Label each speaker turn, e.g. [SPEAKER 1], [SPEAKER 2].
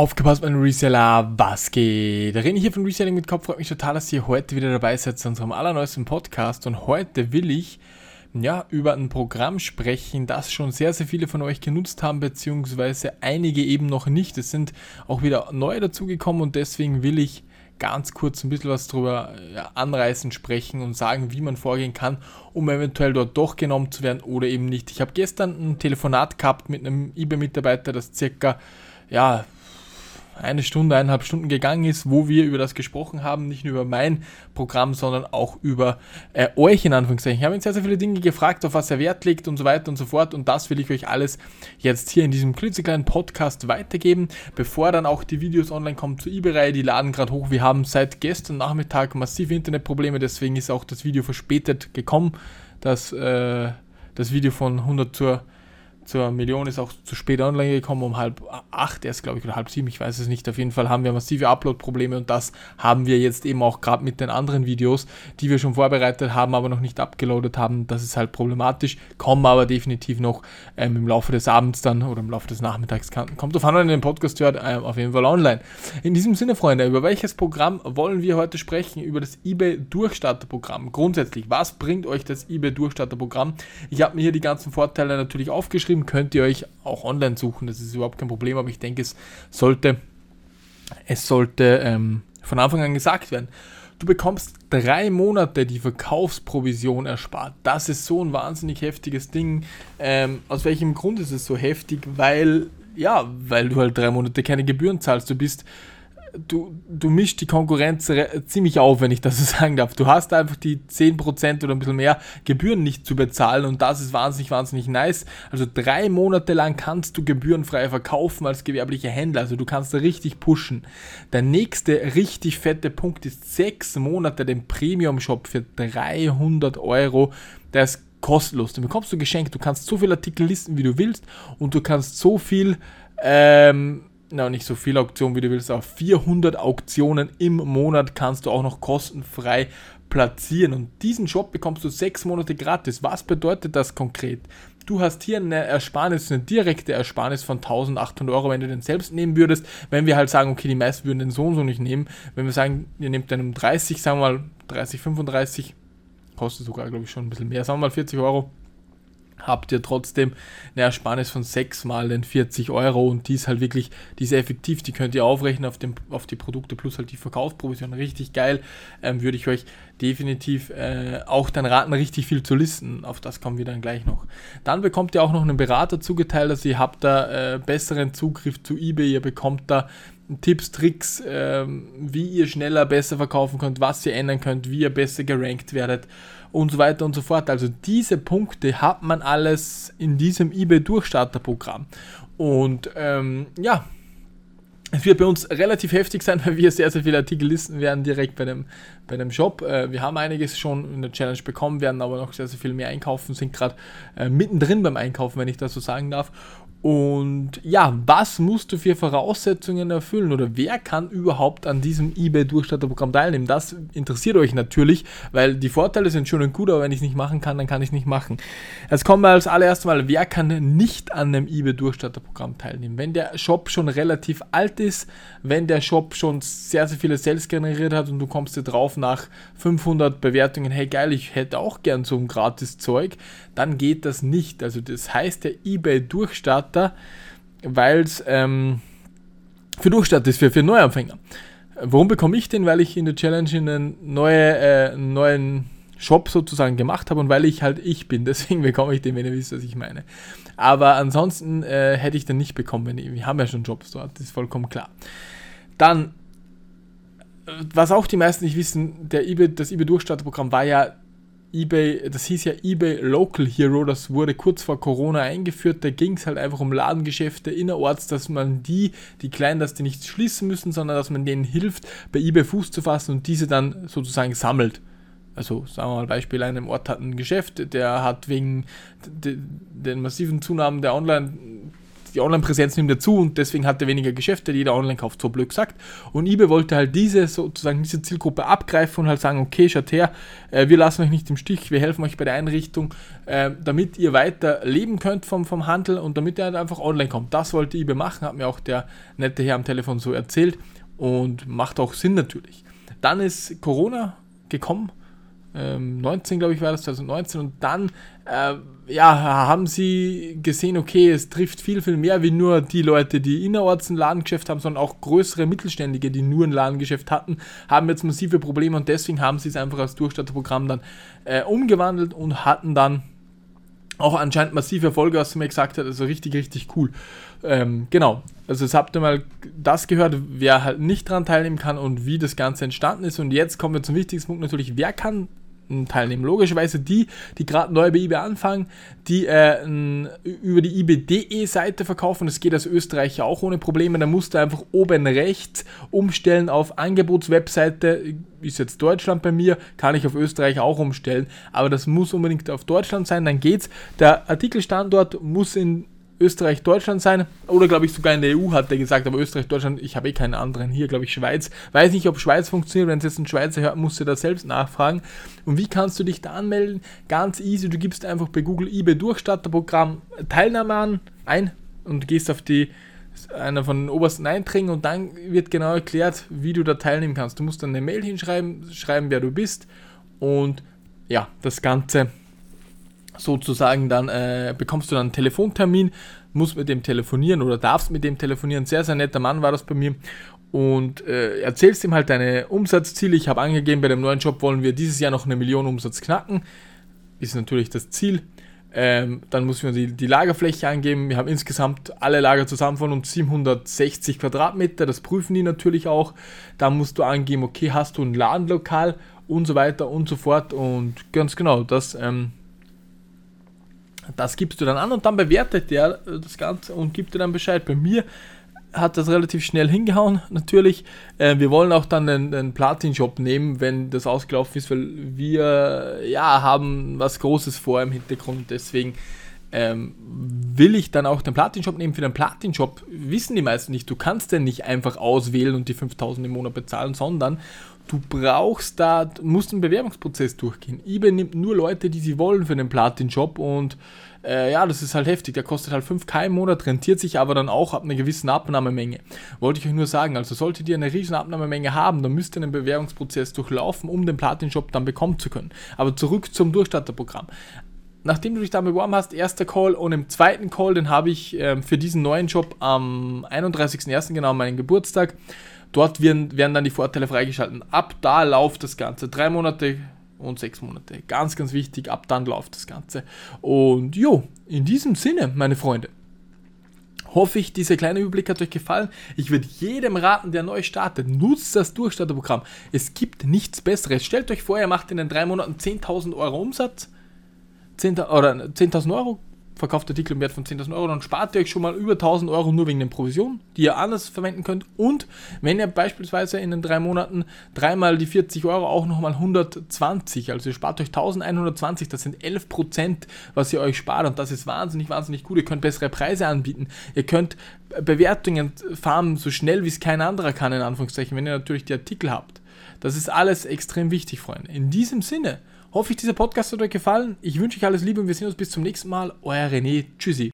[SPEAKER 1] Aufgepasst, mein Reseller, was geht? René hier von Reselling mit Kopf. Freut mich total, dass ihr heute wieder dabei seid zu unserem allerneuesten Podcast. Und heute will ich ja, über ein Programm sprechen, das schon sehr, sehr viele von euch genutzt haben, beziehungsweise einige eben noch nicht. Es sind auch wieder neue dazugekommen und deswegen will ich ganz kurz ein bisschen was darüber ja, anreißen, sprechen und sagen, wie man vorgehen kann, um eventuell dort doch genommen zu werden oder eben nicht. Ich habe gestern ein Telefonat gehabt mit einem eBay-Mitarbeiter, das circa ja, eine Stunde, eineinhalb Stunden gegangen ist, wo wir über das gesprochen haben, nicht nur über mein Programm, sondern auch über äh, euch in Anführungszeichen. Ich habe ihn sehr, sehr viele Dinge gefragt, auf was er Wert legt und so weiter und so fort und das will ich euch alles jetzt hier in diesem klitzekleinen Podcast weitergeben, bevor dann auch die Videos online kommen zur eBay-Reihe, die laden gerade hoch. Wir haben seit gestern Nachmittag massive Internetprobleme, deswegen ist auch das Video verspätet gekommen. Das, äh, das Video von 100 zur zur Million ist auch zu spät online gekommen, um halb acht erst, glaube ich, oder halb sieben, ich weiß es nicht. Auf jeden Fall haben wir massive Upload-Probleme und das haben wir jetzt eben auch gerade mit den anderen Videos, die wir schon vorbereitet haben, aber noch nicht abgeloadet haben. Das ist halt problematisch, kommen aber definitiv noch ähm, im Laufe des Abends dann oder im Laufe des Nachmittags. Kann, kommt auf an, den Podcast hört, ähm, auf jeden Fall online. In diesem Sinne, Freunde, über welches Programm wollen wir heute sprechen? Über das eBay Durchstarter-Programm. Grundsätzlich, was bringt euch das eBay Durchstarter-Programm? Ich habe mir hier die ganzen Vorteile natürlich aufgeschrieben Film könnt ihr euch auch online suchen, das ist überhaupt kein Problem, aber ich denke, es sollte, es sollte ähm, von Anfang an gesagt werden. Du bekommst drei Monate die Verkaufsprovision erspart. Das ist so ein wahnsinnig heftiges Ding. Ähm, aus welchem Grund ist es so heftig? Weil, ja, weil du halt drei Monate keine Gebühren zahlst. Du bist du, du mischst die Konkurrenz ziemlich auf, wenn ich das so sagen darf. Du hast einfach die 10% oder ein bisschen mehr Gebühren nicht zu bezahlen und das ist wahnsinnig, wahnsinnig nice. Also drei Monate lang kannst du gebührenfrei verkaufen als gewerblicher Händler. Also du kannst da richtig pushen. Der nächste richtig fette Punkt ist sechs Monate den Premium-Shop für 300 Euro. Der ist kostenlos. Den bekommst du geschenkt. Du kannst so viele Artikel listen, wie du willst und du kannst so viel ähm, na, nicht so viele Auktionen, wie du willst, aber 400 Auktionen im Monat kannst du auch noch kostenfrei platzieren. Und diesen Shop bekommst du sechs Monate gratis. Was bedeutet das konkret? Du hast hier eine Ersparnis, eine direkte Ersparnis von 1800 Euro, wenn du den selbst nehmen würdest. Wenn wir halt sagen, okay, die meisten würden den so und so nicht nehmen. Wenn wir sagen, ihr nehmt den um 30, sagen wir mal 30, 35, kostet sogar, glaube ich, schon ein bisschen mehr, sagen wir mal 40 Euro habt ihr trotzdem eine Ersparnis von 6 mal den 40 Euro und die ist halt wirklich, die ist effektiv, die könnt ihr aufrechnen auf, dem, auf die Produkte plus halt die Verkaufsprovision. Richtig geil, ähm, würde ich euch definitiv äh, auch dann raten, richtig viel zu listen. Auf das kommen wir dann gleich noch. Dann bekommt ihr auch noch einen Berater zugeteilt, also ihr habt da äh, besseren Zugriff zu eBay, ihr bekommt da Tipps, Tricks, ähm, wie ihr schneller, besser verkaufen könnt, was ihr ändern könnt, wie ihr besser gerankt werdet und so weiter und so fort. Also diese Punkte hat man alles in diesem eBay Durchstarter-Programm. Und ähm, ja, es wird bei uns relativ heftig sein, weil wir sehr, sehr viele Artikel listen werden direkt bei dem, bei dem Shop. Äh, wir haben einiges schon in der Challenge bekommen, werden aber noch sehr, sehr viel mehr einkaufen, sind gerade äh, mittendrin beim Einkaufen, wenn ich das so sagen darf. Und ja, was musst du für Voraussetzungen erfüllen oder wer kann überhaupt an diesem eBay-Durchstarterprogramm teilnehmen? Das interessiert euch natürlich, weil die Vorteile sind schön und gut, aber wenn ich es nicht machen kann, dann kann ich es nicht machen. Jetzt kommen wir als allererstes mal, wer kann nicht an einem eBay-Durchstarterprogramm teilnehmen? Wenn der Shop schon relativ alt ist, wenn der Shop schon sehr, sehr viele Sales generiert hat und du kommst dir drauf nach 500 Bewertungen, hey geil, ich hätte auch gern so ein gratis Zeug, dann geht das nicht. Also das heißt, der eBay-Durchstarter, weil es ähm, für Durchstarter ist, für, für Neuanfänger. Warum bekomme ich den? Weil ich in der Challenge einen neue, äh, neuen Shop sozusagen gemacht habe und weil ich halt ich bin. Deswegen bekomme ich den, wenn ihr wisst, was ich meine. Aber ansonsten äh, hätte ich den nicht bekommen. Wenn ich, wir haben ja schon Jobs dort, das ist vollkommen klar. Dann, äh, was auch die meisten nicht wissen, der eBay, das eBay-Durchstarterprogramm war ja eBay, das hieß ja eBay Local Hero, das wurde kurz vor Corona eingeführt. Da ging es halt einfach um Ladengeschäfte innerorts, dass man die, die kleinen, dass die nicht schließen müssen, sondern dass man denen hilft, bei eBay Fuß zu fassen und diese dann sozusagen sammelt. Also sagen wir mal Beispiel, einem Ort hat ein Geschäft, der hat wegen den massiven Zunahmen der Online die Online-Präsenz nimmt ja zu und deswegen hat er weniger Geschäfte, jeder online kauft, so blöd gesagt. Und eBay wollte halt diese sozusagen diese Zielgruppe abgreifen und halt sagen, okay, schaut her, äh, wir lassen euch nicht im Stich, wir helfen euch bei der Einrichtung, äh, damit ihr weiter leben könnt vom, vom Handel und damit ihr halt einfach online kommt. Das wollte eBay machen, hat mir auch der nette Herr am Telefon so erzählt und macht auch Sinn natürlich. Dann ist Corona gekommen 19, ähm, glaube ich, war das 2019 und dann äh, ja, haben sie gesehen, okay, es trifft viel, viel mehr wie nur die Leute, die innerorts ein Ladengeschäft haben, sondern auch größere Mittelständige, die nur ein Ladengeschäft hatten, haben jetzt massive Probleme. Und deswegen haben sie es einfach als Durchstarterprogramm dann äh, umgewandelt und hatten dann auch anscheinend massive Erfolge, was du mir gesagt hast, also richtig, richtig cool. Ähm, genau, also jetzt habt ihr mal das gehört, wer halt nicht daran teilnehmen kann und wie das Ganze entstanden ist. Und jetzt kommen wir zum wichtigsten Punkt natürlich, wer kann teilnehmen. Logischerweise die, die gerade neu bei eBay anfangen, die äh, über die eBay.de Seite verkaufen. Das geht als Österreicher auch ohne Probleme. Da musst du einfach oben rechts umstellen auf Angebotswebseite. Ist jetzt Deutschland bei mir, kann ich auf Österreich auch umstellen. Aber das muss unbedingt auf Deutschland sein, dann geht's. Der Artikelstandort muss in Österreich, Deutschland sein. Oder glaube ich sogar in der EU hat er gesagt, aber Österreich, Deutschland, ich habe eh keinen anderen. Hier glaube ich Schweiz. Weiß nicht, ob Schweiz funktioniert. Wenn es jetzt ein Schweizer hört, musst du da selbst nachfragen. Und wie kannst du dich da anmelden? Ganz easy. Du gibst einfach bei Google eBay Durchstarterprogramm Teilnahme an, ein und gehst auf die einer von den obersten Einträgen und dann wird genau erklärt, wie du da teilnehmen kannst. Du musst dann eine Mail hinschreiben, schreiben, wer du bist und ja, das Ganze sozusagen dann äh, bekommst du dann einen Telefontermin, musst mit dem telefonieren oder darfst mit dem telefonieren. Sehr, sehr netter Mann war das bei mir. Und äh, erzählst ihm halt deine Umsatzziele. Ich habe angegeben, bei dem neuen Job wollen wir dieses Jahr noch eine Million Umsatz knacken. Ist natürlich das Ziel. Ähm, dann müssen wir die, die, Lagerfläche angeben. Wir haben insgesamt alle Lager zusammen von uns 760 Quadratmeter. Das prüfen die natürlich auch. Da musst du angeben, okay, hast du ein Ladenlokal und so weiter und so fort. Und ganz genau, das ähm, das gibst du dann an und dann bewertet der äh, das Ganze und gibt dir dann Bescheid. Bei mir hat das relativ schnell hingehauen, natürlich. Äh, wir wollen auch dann den, den Platin-Shop nehmen, wenn das ausgelaufen ist, weil wir ja haben was Großes vor im Hintergrund. Deswegen ähm, will ich dann auch den Platin-Shop nehmen. Für den Platin-Shop wissen die meisten nicht, du kannst den nicht einfach auswählen und die 5000 im Monat bezahlen, sondern du brauchst da, musst einen Bewerbungsprozess durchgehen. eBay nimmt nur Leute, die sie wollen für den Platin-Job und äh, ja, das ist halt heftig. Der kostet halt 5k im Monat, rentiert sich aber dann auch ab einer gewissen Abnahmemenge. Wollte ich euch nur sagen, also solltet ihr eine riesen Abnahmemenge haben, dann müsst ihr einen Bewerbungsprozess durchlaufen, um den Platin-Job dann bekommen zu können. Aber zurück zum Durchstarterprogramm nachdem du dich da beworben hast, erster Call und im zweiten Call, den habe ich äh, für diesen neuen Job am 31.01. genau meinen Geburtstag. Dort werden, werden dann die Vorteile freigeschalten. Ab da läuft das Ganze. Drei Monate und sechs Monate. Ganz, ganz wichtig. Ab dann läuft das Ganze. Und jo, in diesem Sinne, meine Freunde, hoffe ich, dieser kleine Überblick hat euch gefallen. Ich würde jedem raten, der neu startet, nutzt das Durchstarterprogramm. Es gibt nichts Besseres. Stellt euch vor, ihr macht in den drei Monaten 10.000 Euro Umsatz. 10, oder 10.000 Euro verkauft Artikel im Wert von 10.000 Euro, dann spart ihr euch schon mal über 1.000 Euro nur wegen den Provisionen, die ihr anders verwenden könnt. Und wenn ihr beispielsweise in den drei Monaten dreimal die 40 Euro auch nochmal 120, also ihr spart euch 1.120, das sind 11 Prozent, was ihr euch spart und das ist wahnsinnig, wahnsinnig gut. Ihr könnt bessere Preise anbieten, ihr könnt Bewertungen farmen, so schnell wie es kein anderer kann, in Anführungszeichen, wenn ihr natürlich die Artikel habt. Das ist alles extrem wichtig, Freunde. In diesem Sinne, hoffe ich, dieser Podcast hat euch gefallen. Ich wünsche euch alles Liebe und wir sehen uns bis zum nächsten Mal. Euer René. Tschüssi.